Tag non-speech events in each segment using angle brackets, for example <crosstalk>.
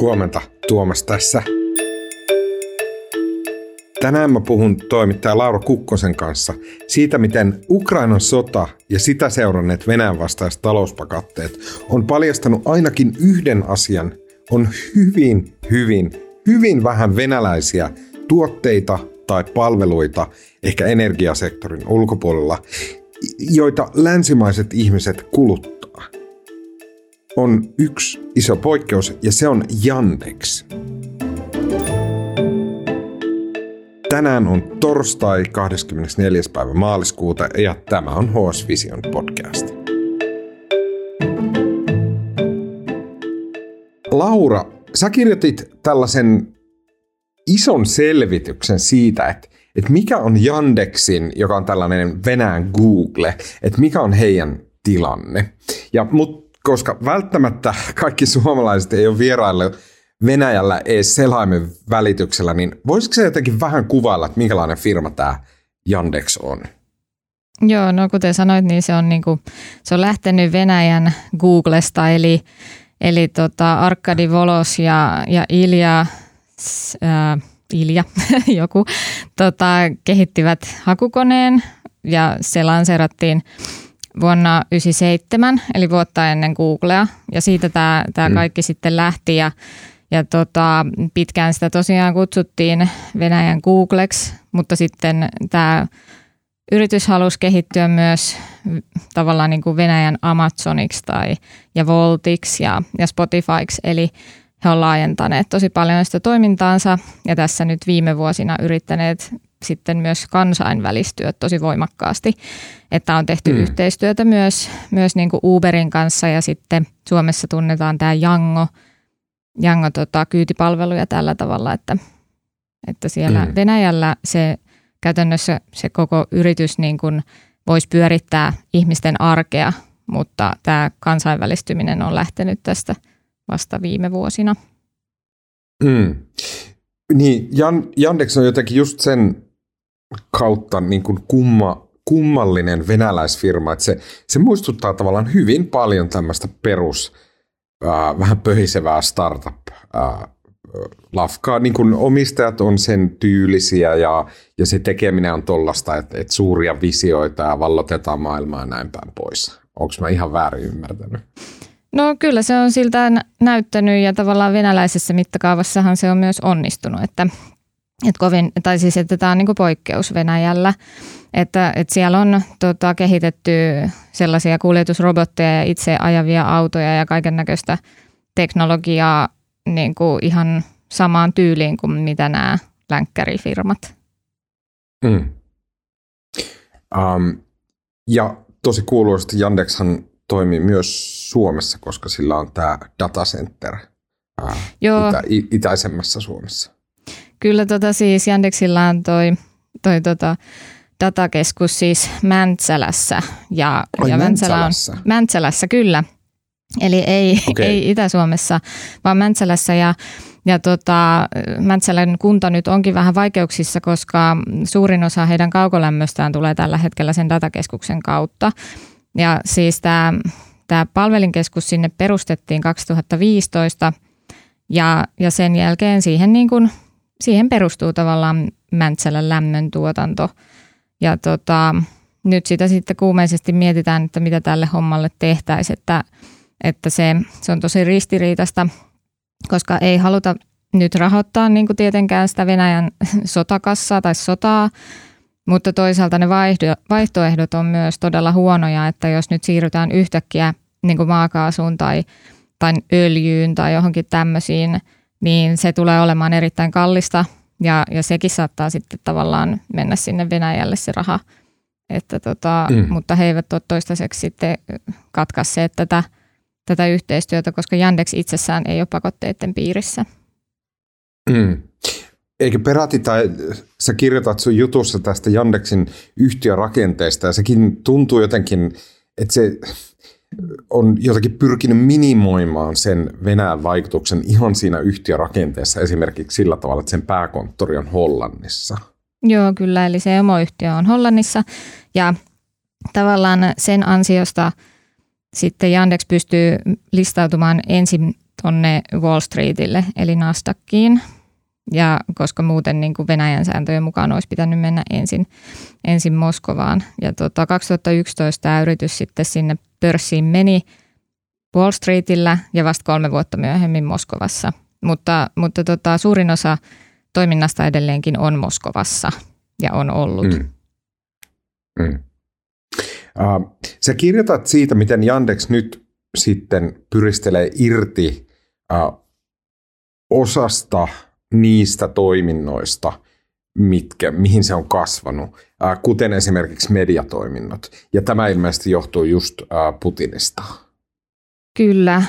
Huomenta, Tuomas tässä. Tänään mä puhun toimittaja Laura Kukkosen kanssa siitä, miten Ukrainan sota ja sitä seuranneet Venäjän vastaiset talouspakatteet on paljastanut ainakin yhden asian. On hyvin, hyvin, hyvin vähän venäläisiä tuotteita tai palveluita, ehkä energiasektorin ulkopuolella, joita länsimaiset ihmiset kuluttaa on yksi iso poikkeus ja se on Yandex. Tänään on torstai 24. päivä maaliskuuta ja tämä on HS Vision podcast. Laura, sä kirjoitit tällaisen ison selvityksen siitä, että, että mikä on Yandexin, joka on tällainen Venäjän Google, että mikä on heidän tilanne. Ja mut koska välttämättä kaikki suomalaiset ei ole vieraille Venäjällä edes selaimen välityksellä, niin voisiko se jotenkin vähän kuvailla, että minkälainen firma tämä Yandex on? Joo, no kuten sanoit, niin se on, niinku, se on lähtenyt Venäjän Googlesta, eli, eli tota Arkadi Volos ja, ja Ilja, äh, Ilja <laughs> joku, tota, kehittivät hakukoneen ja se lanseerattiin vuonna 1997, eli vuotta ennen Googlea, ja siitä tämä, tämä mm. kaikki sitten lähti, ja, ja tota, pitkään sitä tosiaan kutsuttiin Venäjän Googleksi, mutta sitten tämä yritys halusi kehittyä myös tavallaan niin kuin Venäjän Amazoniksi tai ja Voltiksi ja, ja Spotifyksi, eli he ovat laajentaneet tosi paljon sitä toimintaansa ja tässä nyt viime vuosina yrittäneet sitten myös kansainvälistyä tosi voimakkaasti, että on tehty mm. yhteistyötä myös, myös niin kuin Uberin kanssa ja sitten Suomessa tunnetaan tämä Jango, Jango tota, kyytipalveluja tällä tavalla, että, että siellä mm. Venäjällä se käytännössä se koko yritys niin kuin voisi pyörittää ihmisten arkea, mutta tämä kansainvälistyminen on lähtenyt tästä vasta viime vuosina. Mm. Niin, Jan, Yandex on jotenkin just sen kautta niin kuin kumma, kummallinen venäläisfirma, että se, se muistuttaa tavallaan hyvin paljon tämmöistä perus, äh, vähän pöhisevää startup äh. Niin kuin omistajat on sen tyylisiä ja, ja se tekeminen on tollasta, että, että suuria visioita ja vallotetaan maailmaa ja näin päin pois. Onko mä ihan väärin ymmärtänyt? No kyllä se on siltä näyttänyt ja tavallaan venäläisessä mittakaavassahan se on myös onnistunut, että että kovin, tai siis että tämä on niin poikkeus Venäjällä, että, että siellä on tota, kehitetty sellaisia kuljetusrobotteja ja itse ajavia autoja ja kaiken näköistä teknologiaa niin kuin ihan samaan tyyliin kuin mitä nämä länkkärifirmat. Mm. Um, ja tosi kuuluisesti Yandexhan toimii myös Suomessa, koska sillä on tämä datacenter uh, Joo. Itä, itäisemmässä Suomessa. Kyllä tota siis Yandexilla on toi, toi tota datakeskus siis Mäntsälässä. Ja, Ai, ja Mäntsälässä. On, Mäntsälässä, kyllä. Eli ei, okay. ei Itä-Suomessa, vaan Mäntsälässä ja ja tota, Mäntsälän kunta nyt onkin vähän vaikeuksissa, koska suurin osa heidän kaukolämmöstään tulee tällä hetkellä sen datakeskuksen kautta. Ja siis tämä, tämä palvelinkeskus sinne perustettiin 2015 ja, ja sen jälkeen siihen niin kuin siihen perustuu tavallaan Mäntsälän lämmön tuotanto. Ja tota, nyt sitä sitten kuumeisesti mietitään, että mitä tälle hommalle tehtäisiin, että, että se, se on tosi ristiriitasta, koska ei haluta nyt rahoittaa niin kuin tietenkään sitä Venäjän <laughs> sotakassaa tai sotaa, mutta toisaalta ne vaihtoehdot on myös todella huonoja, että jos nyt siirrytään yhtäkkiä niin kuin maakaasuun tai, tai öljyyn tai johonkin tämmöisiin – niin se tulee olemaan erittäin kallista ja, ja sekin saattaa sitten tavallaan mennä sinne Venäjälle se raha. Että tota, mm. Mutta he eivät ole toistaiseksi sitten katkaisseet tätä, tätä yhteistyötä, koska Yandex itsessään ei ole pakotteiden piirissä. Mm. Eikä peräti, tai sä kirjoitat sun jutussa tästä Yandexin yhtiörakenteesta ja sekin tuntuu jotenkin, että se on jotenkin pyrkinyt minimoimaan sen Venäjän vaikutuksen ihan siinä yhtiörakenteessa esimerkiksi sillä tavalla, että sen pääkonttori on Hollannissa. Joo, kyllä, eli se emoyhtiö on Hollannissa ja tavallaan sen ansiosta sitten Yandex pystyy listautumaan ensin tonne Wall Streetille eli Nasdaqkiin. Ja koska muuten niin kuin Venäjän sääntöjen mukaan olisi pitänyt mennä ensin, ensin Moskovaan. Ja tota, 2011 tämä yritys sitten sinne pörssiin meni Wall Streetillä ja vasta kolme vuotta myöhemmin Moskovassa. Mutta, mutta tota, suurin osa toiminnasta edelleenkin on Moskovassa ja on ollut. Mm. Mm. Uh, sä kirjoitat siitä, miten Yandex nyt sitten pyristelee irti uh, osasta niistä toiminnoista, mitkä, mihin se on kasvanut, kuten esimerkiksi mediatoiminnot. Ja tämä ilmeisesti johtuu just Putinista. Kyllä.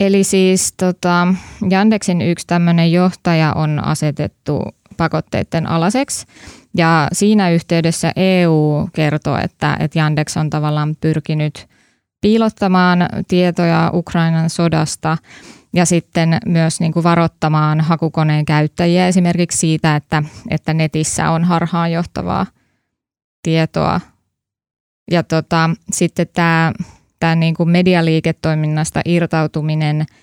Eli siis tota, Yandexin yksi tämmöinen johtaja on asetettu pakotteiden alaseksi. Ja siinä yhteydessä EU kertoo, että, että Yandex on tavallaan pyrkinyt piilottamaan tietoja Ukrainan sodasta ja sitten myös niin kuin varoittamaan hakukoneen käyttäjiä esimerkiksi siitä, että, että netissä on harhaanjohtavaa tietoa. Ja tota, sitten tämä, tämä niin kuin medialiiketoiminnasta irtautuminen –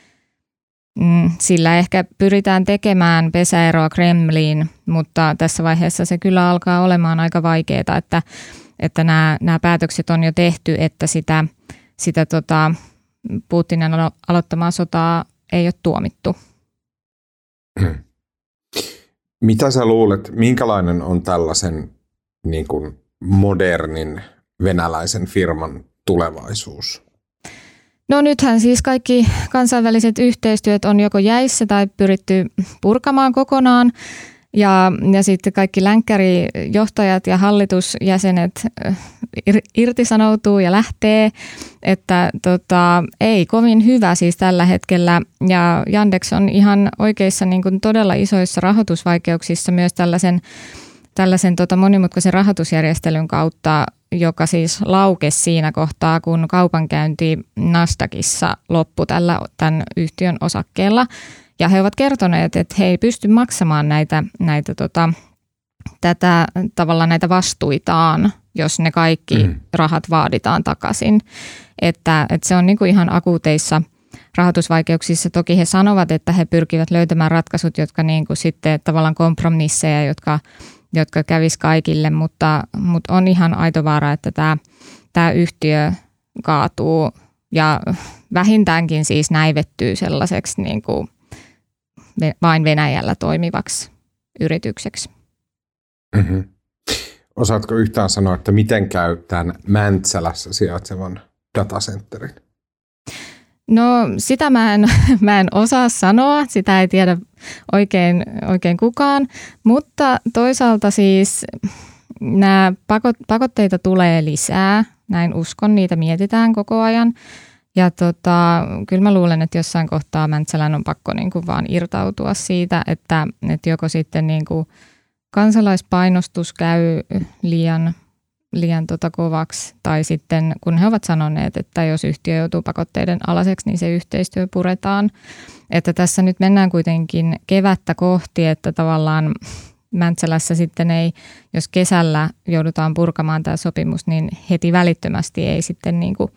Mm, sillä ehkä pyritään tekemään pesäeroa Kremliin, mutta tässä vaiheessa se kyllä alkaa olemaan aika vaikeaa, että, että nämä, nämä päätökset on jo tehty, että sitä, sitä tota Putinin aloittamaa sotaa ei ole tuomittu. <clears throat> Mitä sä luulet, minkälainen on tällaisen niin kuin modernin venäläisen firman tulevaisuus? No nythän siis kaikki kansainväliset yhteistyöt on joko jäissä tai pyritty purkamaan kokonaan. Ja, ja sitten kaikki länkkärijohtajat ja hallitusjäsenet irtisanoutuu ja lähtee, että tota, ei kovin hyvä siis tällä hetkellä. Ja Yandex on ihan oikeissa niin kuin todella isoissa rahoitusvaikeuksissa myös tällaisen, tällaisen tota monimutkaisen rahoitusjärjestelyn kautta joka siis laukesi siinä kohtaa, kun kaupankäynti Nasdaqissa loppui tällä, tämän yhtiön osakkeella. Ja he ovat kertoneet, että he ei pysty maksamaan näitä, näitä tota, tätä, tavallaan näitä vastuitaan, jos ne kaikki mm. rahat vaaditaan takaisin. Että, että se on niin kuin ihan akuuteissa rahoitusvaikeuksissa. Toki he sanovat, että he pyrkivät löytämään ratkaisut, jotka niin kuin sitten tavallaan kompromisseja, jotka jotka kävis kaikille, mutta, mutta on ihan aito vaara, että tämä, tämä yhtiö kaatuu ja vähintäänkin siis näivettyy sellaiseksi niin kuin vain Venäjällä toimivaksi yritykseksi. Mm-hmm. Osaatko yhtään sanoa, että miten käy tämän Mäntsälässä sijaitsevan datacenterin? No sitä mä en, <laughs> mä en osaa sanoa, sitä ei tiedä oikein, oikein kukaan, mutta toisaalta siis nämä pakot, pakotteita tulee lisää, näin uskon, niitä mietitään koko ajan. Ja tota, kyllä mä luulen, että jossain kohtaa Mäntsälän on pakko niin kuin vaan irtautua siitä, että, että joko sitten niin kuin kansalaispainostus käy liian liian tota kovaksi. Tai sitten kun he ovat sanoneet, että jos yhtiö joutuu pakotteiden alaseksi, niin se yhteistyö puretaan. Että tässä nyt mennään kuitenkin kevättä kohti, että tavallaan Mäntsälässä sitten ei, jos kesällä joudutaan purkamaan tämä sopimus, niin heti välittömästi ei sitten niin kuin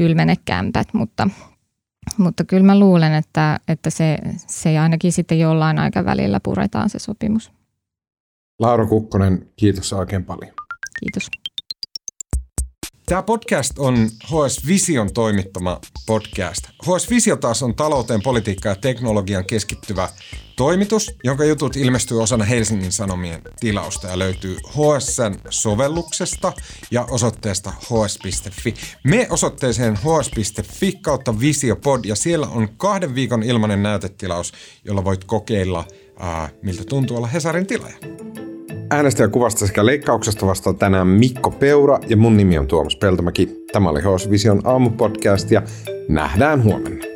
kylmene kämpät, mutta, mutta kyllä mä luulen, että, että se, se ainakin sitten jollain aikavälillä puretaan se sopimus. Laura Kukkonen, kiitos oikein paljon. Kiitos. Tämä podcast on HS Vision toimittama podcast. HS Visio taas on talouteen, politiikkaan ja teknologian keskittyvä toimitus, jonka jutut ilmestyy osana Helsingin Sanomien tilausta ja löytyy HSN sovelluksesta ja osoitteesta hs.fi. Me osoitteeseen hs.fi kautta Visiopod ja siellä on kahden viikon ilmainen näytetilaus, jolla voit kokeilla, ää, miltä tuntuu olla Hesarin tilaaja. Äänestäjäkuvasta sekä leikkauksesta vastaa tänään Mikko Peura ja mun nimi on Tuomas Peltomäki. Tämä oli HS Vision aamupodcast ja nähdään huomenna.